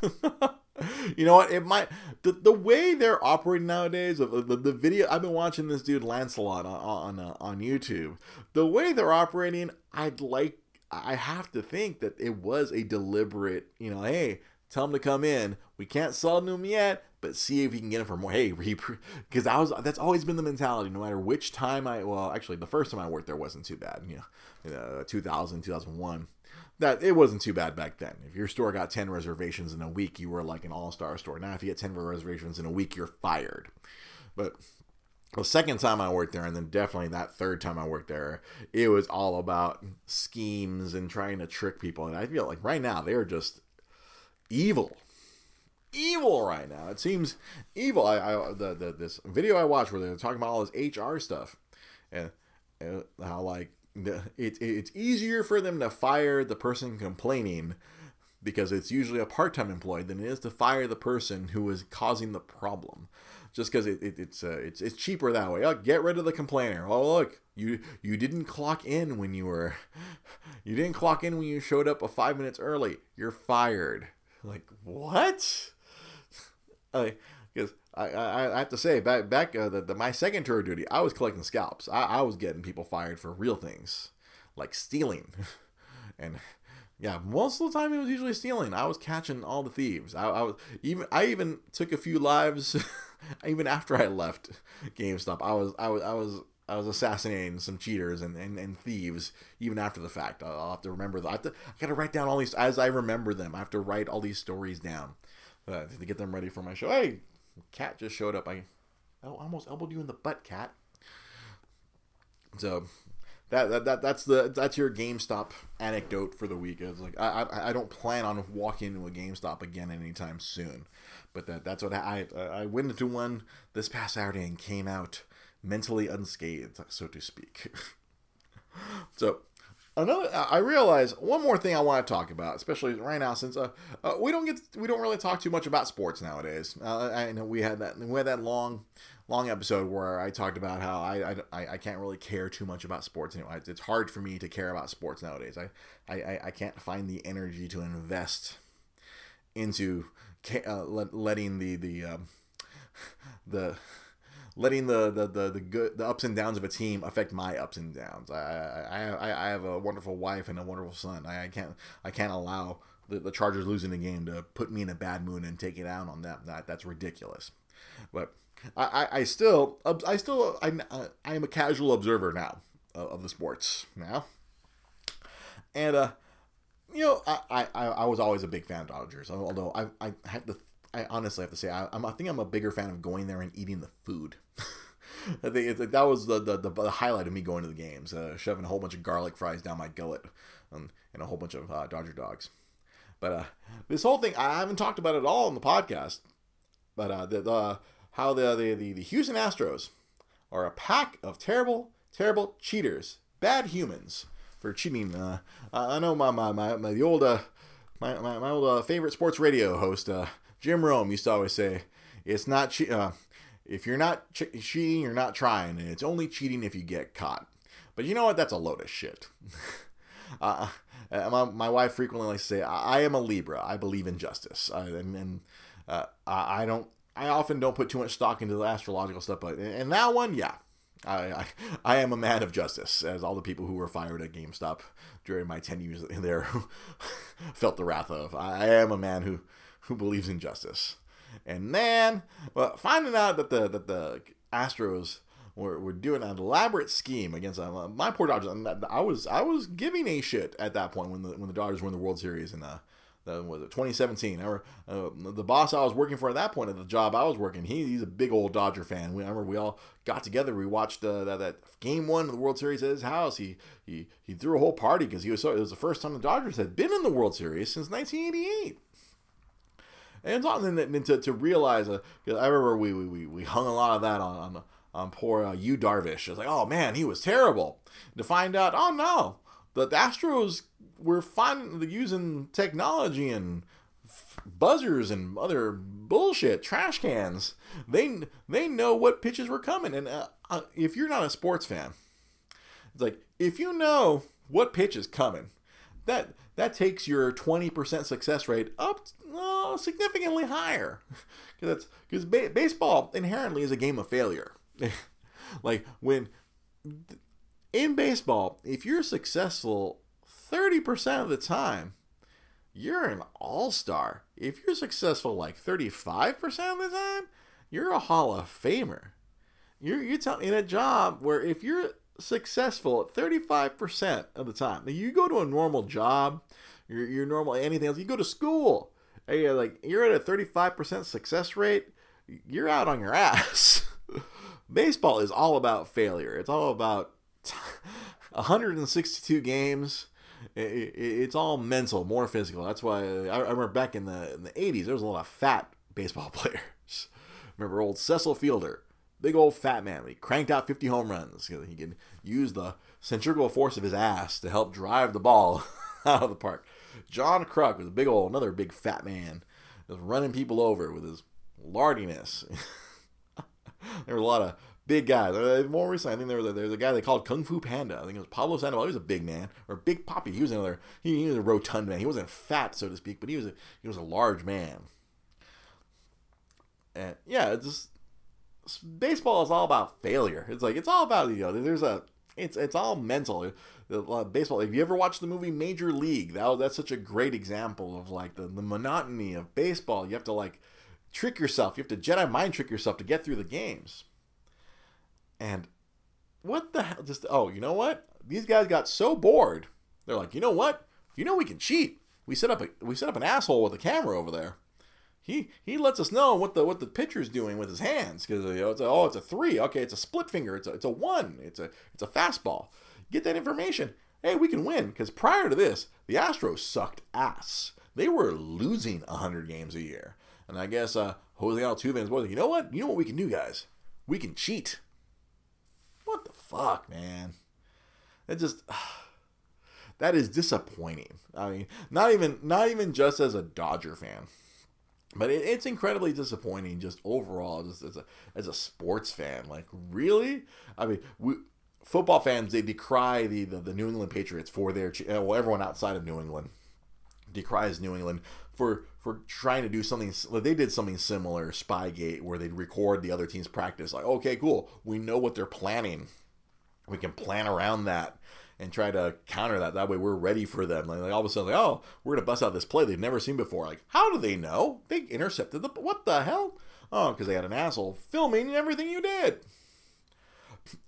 you know what? It might the, the way they're operating nowadays. The, the, the video I've been watching this dude Lancelot on on, uh, on YouTube. The way they're operating, I'd like. I have to think that it was a deliberate. You know, hey, tell him to come in. We can't sell him yet, but see if you can get him for more. Hey, because I was that's always been the mentality. No matter which time I well, actually the first time I worked there wasn't too bad. You know, know 2000, 2001 that it wasn't too bad back then. If your store got 10 reservations in a week, you were like an all-star store. Now if you get 10 reservations in a week, you're fired. But the second time I worked there, and then definitely that third time I worked there, it was all about schemes and trying to trick people. And I feel like right now they're just evil, evil right now. It seems evil. I, I the, the this video I watched where they're talking about all this HR stuff, and, and how like it, it's easier for them to fire the person complaining because it's usually a part-time employee than it is to fire the person who is causing the problem just because it, it, it's uh, it's it's cheaper that way. Oh, get rid of the complainer. Oh look, you you didn't clock in when you were you didn't clock in when you showed up a five minutes early. You're fired. Like what? Like because I, I, I have to say back back uh, the, the, my second tour of duty, I was collecting scalps. I, I was getting people fired for real things, like stealing, and yeah, most of the time it was usually stealing. I was catching all the thieves. I, I was even I even took a few lives, even after I left GameStop. I was I was I was I was assassinating some cheaters and, and, and thieves even after the fact. I'll, have to remember that. I, have to, I gotta write down all these as I remember them. I have to write all these stories down uh, to get them ready for my show. Hey, cat just showed up. I, I almost elbowed you in the butt, cat. So that, that, that that's the that's your GameStop anecdote for the week. It's like I, I, I don't plan on walking into a GameStop again anytime soon, but that that's what I I went into one this past Saturday and came out mentally unscathed, so to speak. so another i realize one more thing i want to talk about especially right now since uh, uh, we don't get we don't really talk too much about sports nowadays. Uh, i know we had that we had that long long episode where i talked about how i i, I can't really care too much about sports anymore it's hard for me to care about sports nowadays. I i, I can't find the energy to invest into uh, letting the the um, the letting the, the the the good the ups and downs of a team affect my ups and downs. I I, I have a wonderful wife and a wonderful son. I, I can't I can't allow the, the Chargers losing the game to put me in a bad mood and take it out on them. That that's ridiculous. But I, I, I still I still I I am a casual observer now of the sports now, and uh you know, I, I, I was always a big fan of Dodgers. Although I, I had to I honestly have to say I, am I think I'm a bigger fan of going there and eating the food. I think it's, that was the, the, the highlight of me going to the games, uh, shoving a whole bunch of garlic fries down my gullet, and, and a whole bunch of uh, Dodger dogs. But uh, this whole thing, I haven't talked about it at all in the podcast. But uh, the, the how the, the the the Houston Astros are a pack of terrible, terrible cheaters, bad humans for cheating. Uh, I know my my my, my the old uh, my, my, my old uh, favorite sports radio host uh, Jim Rome used to always say, "It's not che- uh, if you're not ch- cheating, you're not trying, and it's only cheating if you get caught." But you know what? That's a load of shit. uh, uh, my, my wife frequently likes to say, I, I am a Libra. I believe in justice. I, and, and uh, I, I don't. I often don't put too much stock into the astrological stuff, but in that one, yeah, I, I, I am a man of justice, as all the people who were fired at GameStop during my ten years there felt the wrath of. I, I am a man who who believes in justice. And then, well, finding out that the that the Astros were, were doing an elaborate scheme against uh, my poor Dodgers, I was I was giving a shit at that point when the when the Dodgers won the World Series in uh, the, was it 2017? I uh, the boss I was working for at that point at the job I was working, he, he's a big old Dodger fan. We, I remember we all got together. We watched uh, that, that game one of the World Series at his house. He he he threw a whole party because he was so it was the first time the Dodgers had been in the World Series since 1988. And it's on then to, to realize, uh, I remember we, we, we hung a lot of that on, on, on poor uh, Yu Darvish. It's like, oh man, he was terrible. To find out, oh no, the Astros were finding using technology and buzzers and other bullshit trash cans. They they know what pitches were coming, and uh, uh, if you're not a sports fan, it's like if you know what pitch is coming, that that takes your 20% success rate up uh, significantly higher. Because because ba- baseball inherently is a game of failure. like when in baseball, if you're successful 30% of the time, you're an all-star. If you're successful like 35% of the time, you're a Hall of Famer. You're you're in a job where if you're successful at 35% of the time, Now, you go to a normal job, you're, you're normal anything else, you go to school, and you're like you're at a 35% success rate, you're out on your ass. baseball is all about failure. It's all about 162 games. it's all mental, more physical. That's why I, remember back in the in the 80s, there was a lot of fat baseball players. remember old Cecil Fielder, big old fat man. He cranked out 50 home runs. He could use the centrifugal force of his ass to help drive the ball out of the park. John Kruk was a big old, another big fat man, just running people over with his lardiness. there were a lot of big guys. Uh, more recently, I think there was a, there was a guy they called Kung Fu Panda. I think it was Pablo Sandoval. He was a big man, or Big Papi. He was another. He, he was a rotund man. He wasn't fat, so to speak, but he was a he was a large man. And yeah, it's just baseball is all about failure. It's like it's all about you know. There's a it's it's all mental. Uh, baseball. If you ever watched the movie Major League, that that's such a great example of like the, the monotony of baseball. You have to like trick yourself. You have to Jedi mind trick yourself to get through the games. And what the hell? Just oh, you know what? These guys got so bored. They're like, you know what? You know we can cheat. We set up a we set up an asshole with a camera over there. He he lets us know what the what the pitcher's doing with his hands because you know, it's a, oh it's a three okay it's a split finger it's a it's a one it's a it's a fastball. Get that information. Hey, we can win because prior to this, the Astros sucked ass. They were losing 100 games a year. And I guess uh, Jose Altuve and his boys, you know what? You know what we can do, guys? We can cheat. What the fuck, man? It just that is disappointing. I mean, not even not even just as a Dodger fan, but it, it's incredibly disappointing just overall, just as a as a sports fan. Like, really? I mean, we football fans they decry the the, the New England Patriots for their uh, well, everyone outside of New England decries New England for for trying to do something. like They did something similar, Spygate, where they'd record the other team's practice. Like, okay, cool, we know what they're planning. We can plan around that and try to counter that. That way, we're ready for them. Like, like all of a sudden, like, oh, we're gonna bust out this play they've never seen before. Like, how do they know? They intercepted the what the hell? Oh, because they had an asshole filming everything you did.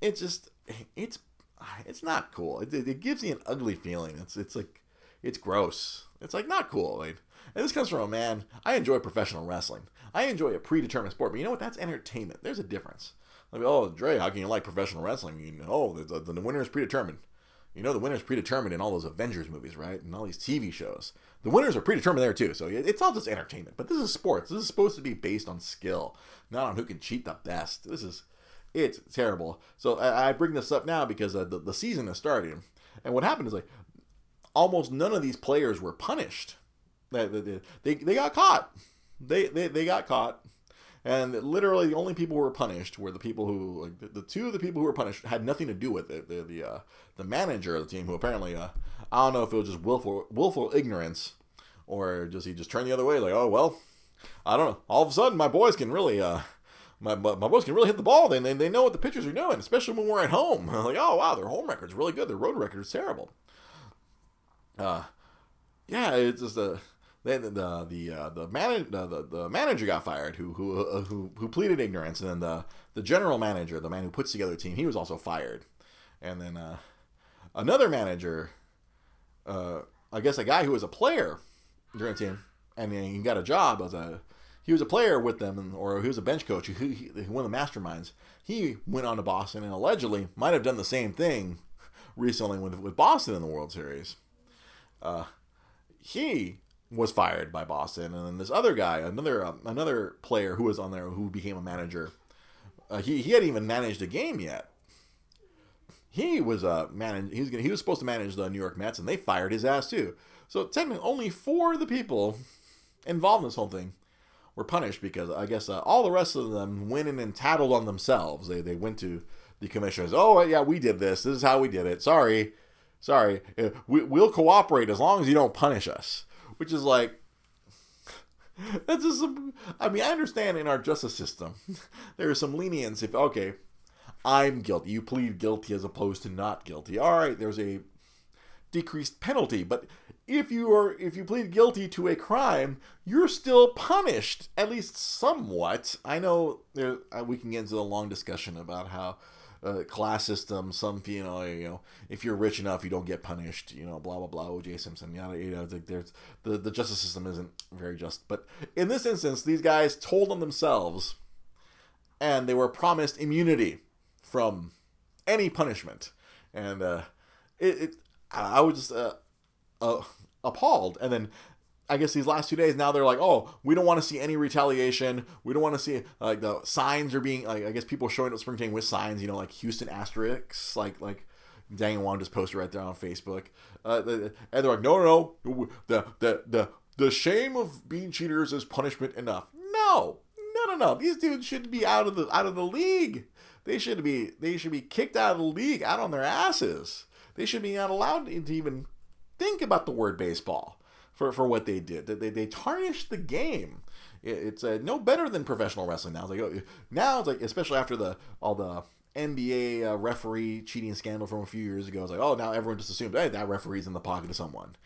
It's just, it's, it's not cool. It, it gives you an ugly feeling. It's, it's like, it's gross. It's like not cool. Like, and this comes from a man. I enjoy professional wrestling. I enjoy a predetermined sport, but you know what? That's entertainment. There's a difference. Like, oh, Dre, how can you like professional wrestling? You know, the, the, the winner is predetermined. You know, the winner's predetermined in all those Avengers movies, right? And all these TV shows. The winners are predetermined there too. So it's all just entertainment. But this is sports. This is supposed to be based on skill, not on who can cheat the best. This is it's terrible. So I, bring this up now because uh, the, the season is starting. And what happened is like almost none of these players were punished. They, they, they, they got caught. They, they, they got caught. And literally, the only people who were punished were the people who, like, the, the two of the people who were punished had nothing to do with it. The the, uh, the manager of the team, who apparently, uh, I don't know if it was just willful willful ignorance, or does he just turn the other way, like, oh well, I don't know. All of a sudden, my boys can really, uh, my, my, my boys can really hit the ball. They, they, they know what the pitchers are doing, especially when we're at home. like, oh wow, their home record's really good. Their road record is terrible. Uh, yeah, it's just a then the the uh, the, man, the, the, the manager got fired who who uh, who who pleaded ignorance, and then the the general manager, the man who puts together the team, he was also fired, and then uh, another manager, uh, I guess a guy who was a player during the team, and he got a job as a he was a player with them, or he was a bench coach who, he, one of the masterminds. He went on to Boston and allegedly might have done the same thing recently with with Boston in the World Series. Uh, he was fired by Boston, and then this other guy, another uh, another player who was on there who became a manager, uh, he he hadn't even managed a game yet. He was uh manage he was gonna, he was supposed to manage the New York Mets, and they fired his ass too. So technically, only four of the people involved in this whole thing were punished because I guess uh, all the rest of them went in and tattled on themselves. They they went to the commissioners. Oh yeah, we did this. This is how we did it. Sorry, sorry. Uh, we, we'll cooperate as long as you don't punish us which is like that's just some i mean i understand in our justice system there is some lenience if okay i'm guilty you plead guilty as opposed to not guilty all right there's a decreased penalty but if you are if you plead guilty to a crime you're still punished at least somewhat i know there uh, we can get into a long discussion about how uh, class system. Some you know, you know, if you're rich enough, you don't get punished. You know, blah blah blah. O.J. Simpson. Yada you know, there's the the justice system isn't very just. But in this instance, these guys told on themselves, and they were promised immunity from any punishment, and uh, it, it I was just uh, uh, appalled. And then I guess these last two days now they're like, oh, we don't want to see any retaliation. We don't want to see like the signs are being like I guess people showing up spring training with signs, you know, like Houston asterisks, like like Daniel Wong just posted right there on Facebook, uh, and they're like, no, no, no, the the the the shame of being cheaters is punishment enough. No, no, no, no. These dudes should be out of the out of the league. They should be they should be kicked out of the league, out on their asses. They should be not allowed to even think about the word baseball for, for what they did. They, they tarnished the game. it's uh, no better than professional wrestling now. It's like oh, now it's like especially after the all the NBA uh, referee cheating scandal from a few years ago. It's like oh now everyone just assumes hey that referee's in the pocket of someone.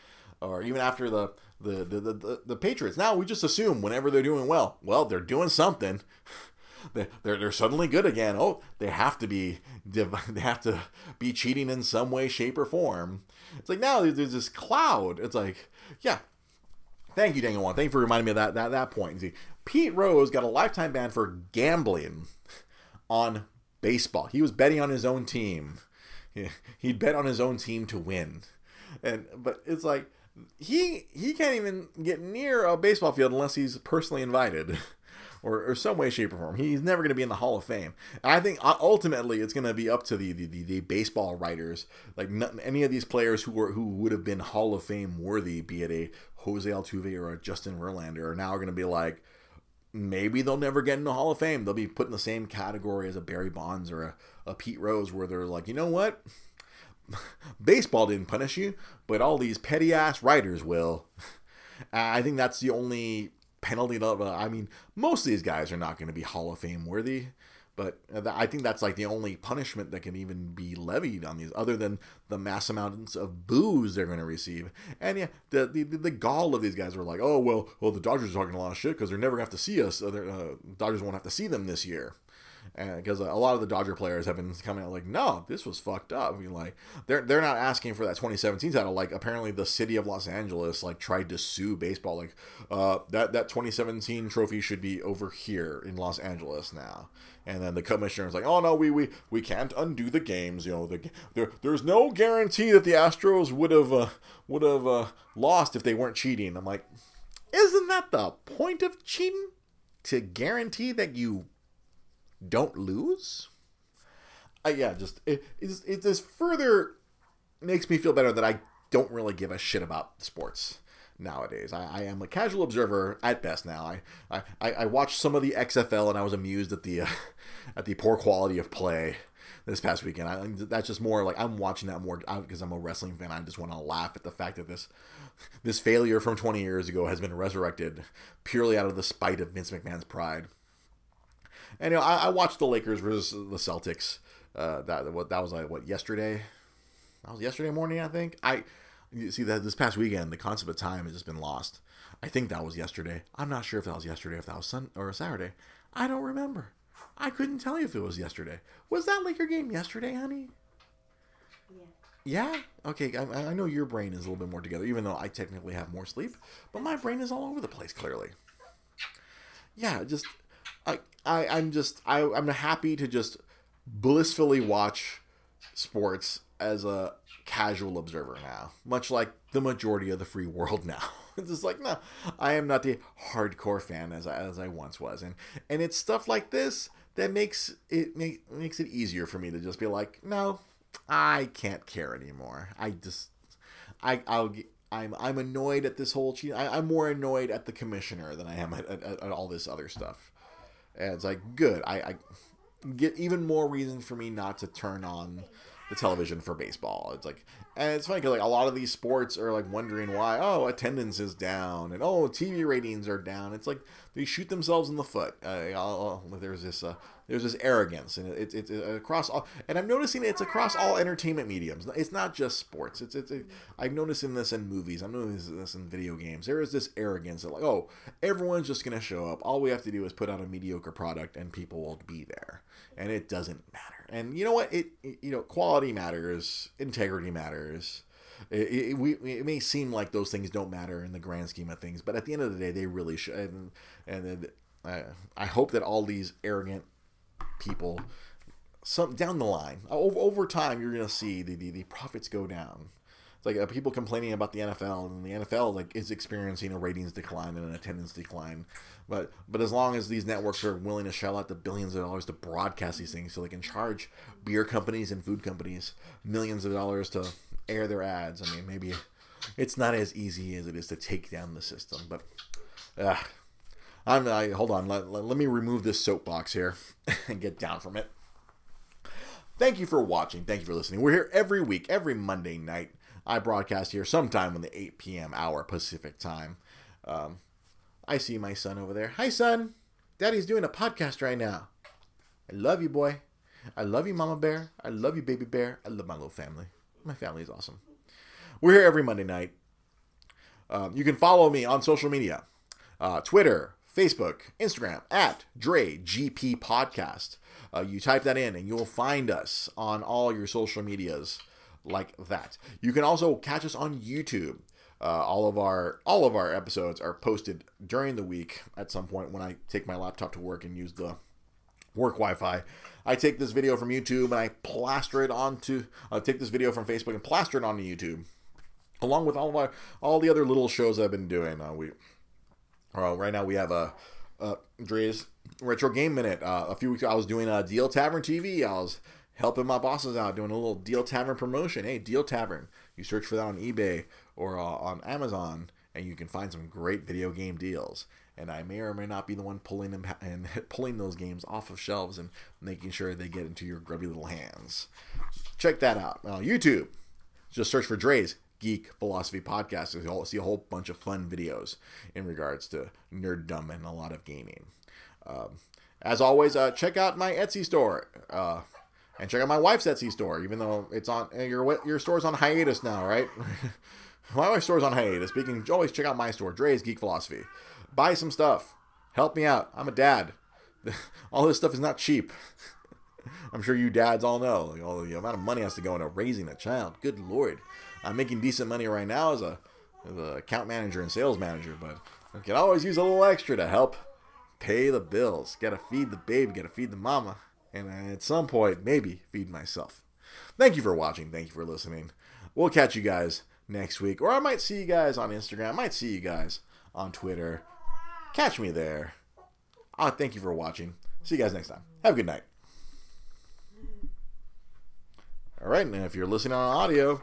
Or even after the the, the, the, the Patriots. Now we just assume whenever they're doing well, well, they're doing something. they're, they're suddenly good again. Oh, they have to be they have to be cheating in some way, shape, or form. It's like now there's this cloud. It's like yeah. Thank you, Daniel Wong. Thank you for reminding me of that that, that point. See, Pete Rose got a lifetime ban for gambling on baseball. He was betting on his own team. He, He'd bet on his own team to win. And but it's like he he can't even get near a baseball field unless he's personally invited. or, or some way, shape, or form. He's never going to be in the Hall of Fame. And I think uh, ultimately it's going to be up to the, the, the, the baseball writers, like any of these players who were who would have been Hall of Fame worthy, be it a Jose Altuve or a Justin Verlander, are now going to be like, maybe they'll never get in the Hall of Fame. They'll be put in the same category as a Barry Bonds or a, a Pete Rose, where they're like, you know what? Baseball didn't punish you, but all these petty ass writers will. I think that's the only penalty. I mean, most of these guys are not going to be Hall of Fame worthy, but I think that's like the only punishment that can even be levied on these, other than the mass amounts of boos they're going to receive. And yeah, the, the the gall of these guys were like, oh well, well the Dodgers are talking a lot of shit because they're never going to have to see us. Uh, uh, Dodgers won't have to see them this year. Because a lot of the Dodger players have been coming out like, no, this was fucked up. I mean, like they're they're not asking for that 2017 title. Like apparently the city of Los Angeles like tried to sue baseball. Like uh, that that 2017 trophy should be over here in Los Angeles now. And then the commissioner is like, oh no, we we, we can't undo the games. You know, the, there there's no guarantee that the Astros would have uh, would have uh, lost if they weren't cheating. I'm like, isn't that the point of cheating? To guarantee that you don't lose. Uh, yeah, just it, it, it just further makes me feel better that I don't really give a shit about sports nowadays. I, I am a casual observer at best now. I, I, I watched some of the XFL and I was amused at the uh, at the poor quality of play this past weekend. I, that's just more like I'm watching that more because I'm a wrestling fan. I just want to laugh at the fact that this this failure from 20 years ago has been resurrected purely out of the spite of Vince McMahon's pride. Know, I, I watched the Lakers versus the Celtics. Uh, that what that was like what yesterday? That was yesterday morning, I think. I you see that this past weekend, the concept of time has just been lost. I think that was yesterday. I'm not sure if that was yesterday, if that was Sun or Saturday. I don't remember. I couldn't tell you if it was yesterday. Was that Laker game yesterday, honey? Yeah. Yeah. Okay. I, I know your brain is a little bit more together, even though I technically have more sleep, but my brain is all over the place. Clearly. Yeah. Just I, I I'm just I I'm happy to just blissfully watch sports as a casual observer now, much like the majority of the free world now. it's just like no, I am not the hardcore fan as I, as I once was, and and it's stuff like this that makes it make, makes it easier for me to just be like, no, I can't care anymore. I just I I'll I'm I'm annoyed at this whole. I, am more annoyed at the commissioner than I am at, at, at all this other stuff. And it's like, good. I, I get even more reason for me not to turn on the television for baseball. It's like, and it's funny because like a lot of these sports are like wondering why. Oh, attendance is down, and oh, TV ratings are down. It's like they shoot themselves in the foot. Uh, there's this uh, there's this arrogance, and it's it's it, across all. And I'm noticing it's across all entertainment mediums. It's not just sports. It's it's. It, I'm noticing this in movies. I'm noticing this in video games. There is this arrogance that like, oh, everyone's just gonna show up. All we have to do is put out a mediocre product, and people will be there, and it doesn't matter. And you know what? It, it you know quality matters, integrity matters. It, it, we, it may seem like those things don't matter in the grand scheme of things, but at the end of the day, they really should. And, and uh, I hope that all these arrogant people some down the line over, over time you're to see the, the, the profits go down. It's like uh, people complaining about the NFL and the NFL like is experiencing a ratings decline and an attendance decline. But but as long as these networks are willing to shell out the billions of dollars to broadcast these things so they can charge beer companies and food companies millions of dollars to air their ads i mean maybe it's not as easy as it is to take down the system but uh, I'm I, hold on. Let, let, let me remove this soapbox here and get down from it. Thank you for watching. Thank you for listening. We're here every week, every Monday night. I broadcast here sometime in the 8 p.m. hour Pacific time. Um, I see my son over there. Hi, son. Daddy's doing a podcast right now. I love you, boy. I love you, Mama Bear. I love you, Baby Bear. I love my little family. My family is awesome. We're here every Monday night. Um, you can follow me on social media uh, Twitter, Facebook, Instagram at Dre GP Podcast. Uh, you type that in and you'll find us on all your social medias like that. You can also catch us on YouTube. Uh, all of our all of our episodes are posted during the week at some point when I take my laptop to work and use the work Wi-Fi. I take this video from YouTube and I plaster it onto. I take this video from Facebook and plaster it onto YouTube, along with all of our all the other little shows I've been doing. Uh, we uh, right now we have a uh, Dre's retro game minute. Uh, a few weeks ago, I was doing a Deal Tavern TV. I was helping my bosses out doing a little Deal Tavern promotion. Hey, Deal Tavern. You search for that on eBay or uh, on Amazon, and you can find some great video game deals. And I may or may not be the one pulling them and pulling those games off of shelves and making sure they get into your grubby little hands. Check that out. Uh, YouTube. Just search for Dre's geek philosophy podcast. You'll see a whole bunch of fun videos in regards to nerddom and a lot of gaming. Um, as always, uh, check out my Etsy store. Uh, and check out my wife's Etsy store, even though it's on your your store's on hiatus now, right? my wife's store's on hiatus. Speaking, always check out my store, Dre's Geek Philosophy. Buy some stuff. Help me out. I'm a dad. all this stuff is not cheap. I'm sure you dads all know all the amount of money has to go into raising a child. Good lord, I'm making decent money right now as a, as a account manager and sales manager, but I can always use a little extra to help pay the bills. Got to feed the baby, got to feed the mama, and at some point maybe feed myself. Thank you for watching. Thank you for listening. We'll catch you guys next week, or I might see you guys on Instagram. I might see you guys on Twitter. Catch me there. Uh, thank you for watching. See you guys next time. Have a good night. All right, and if you're listening on audio,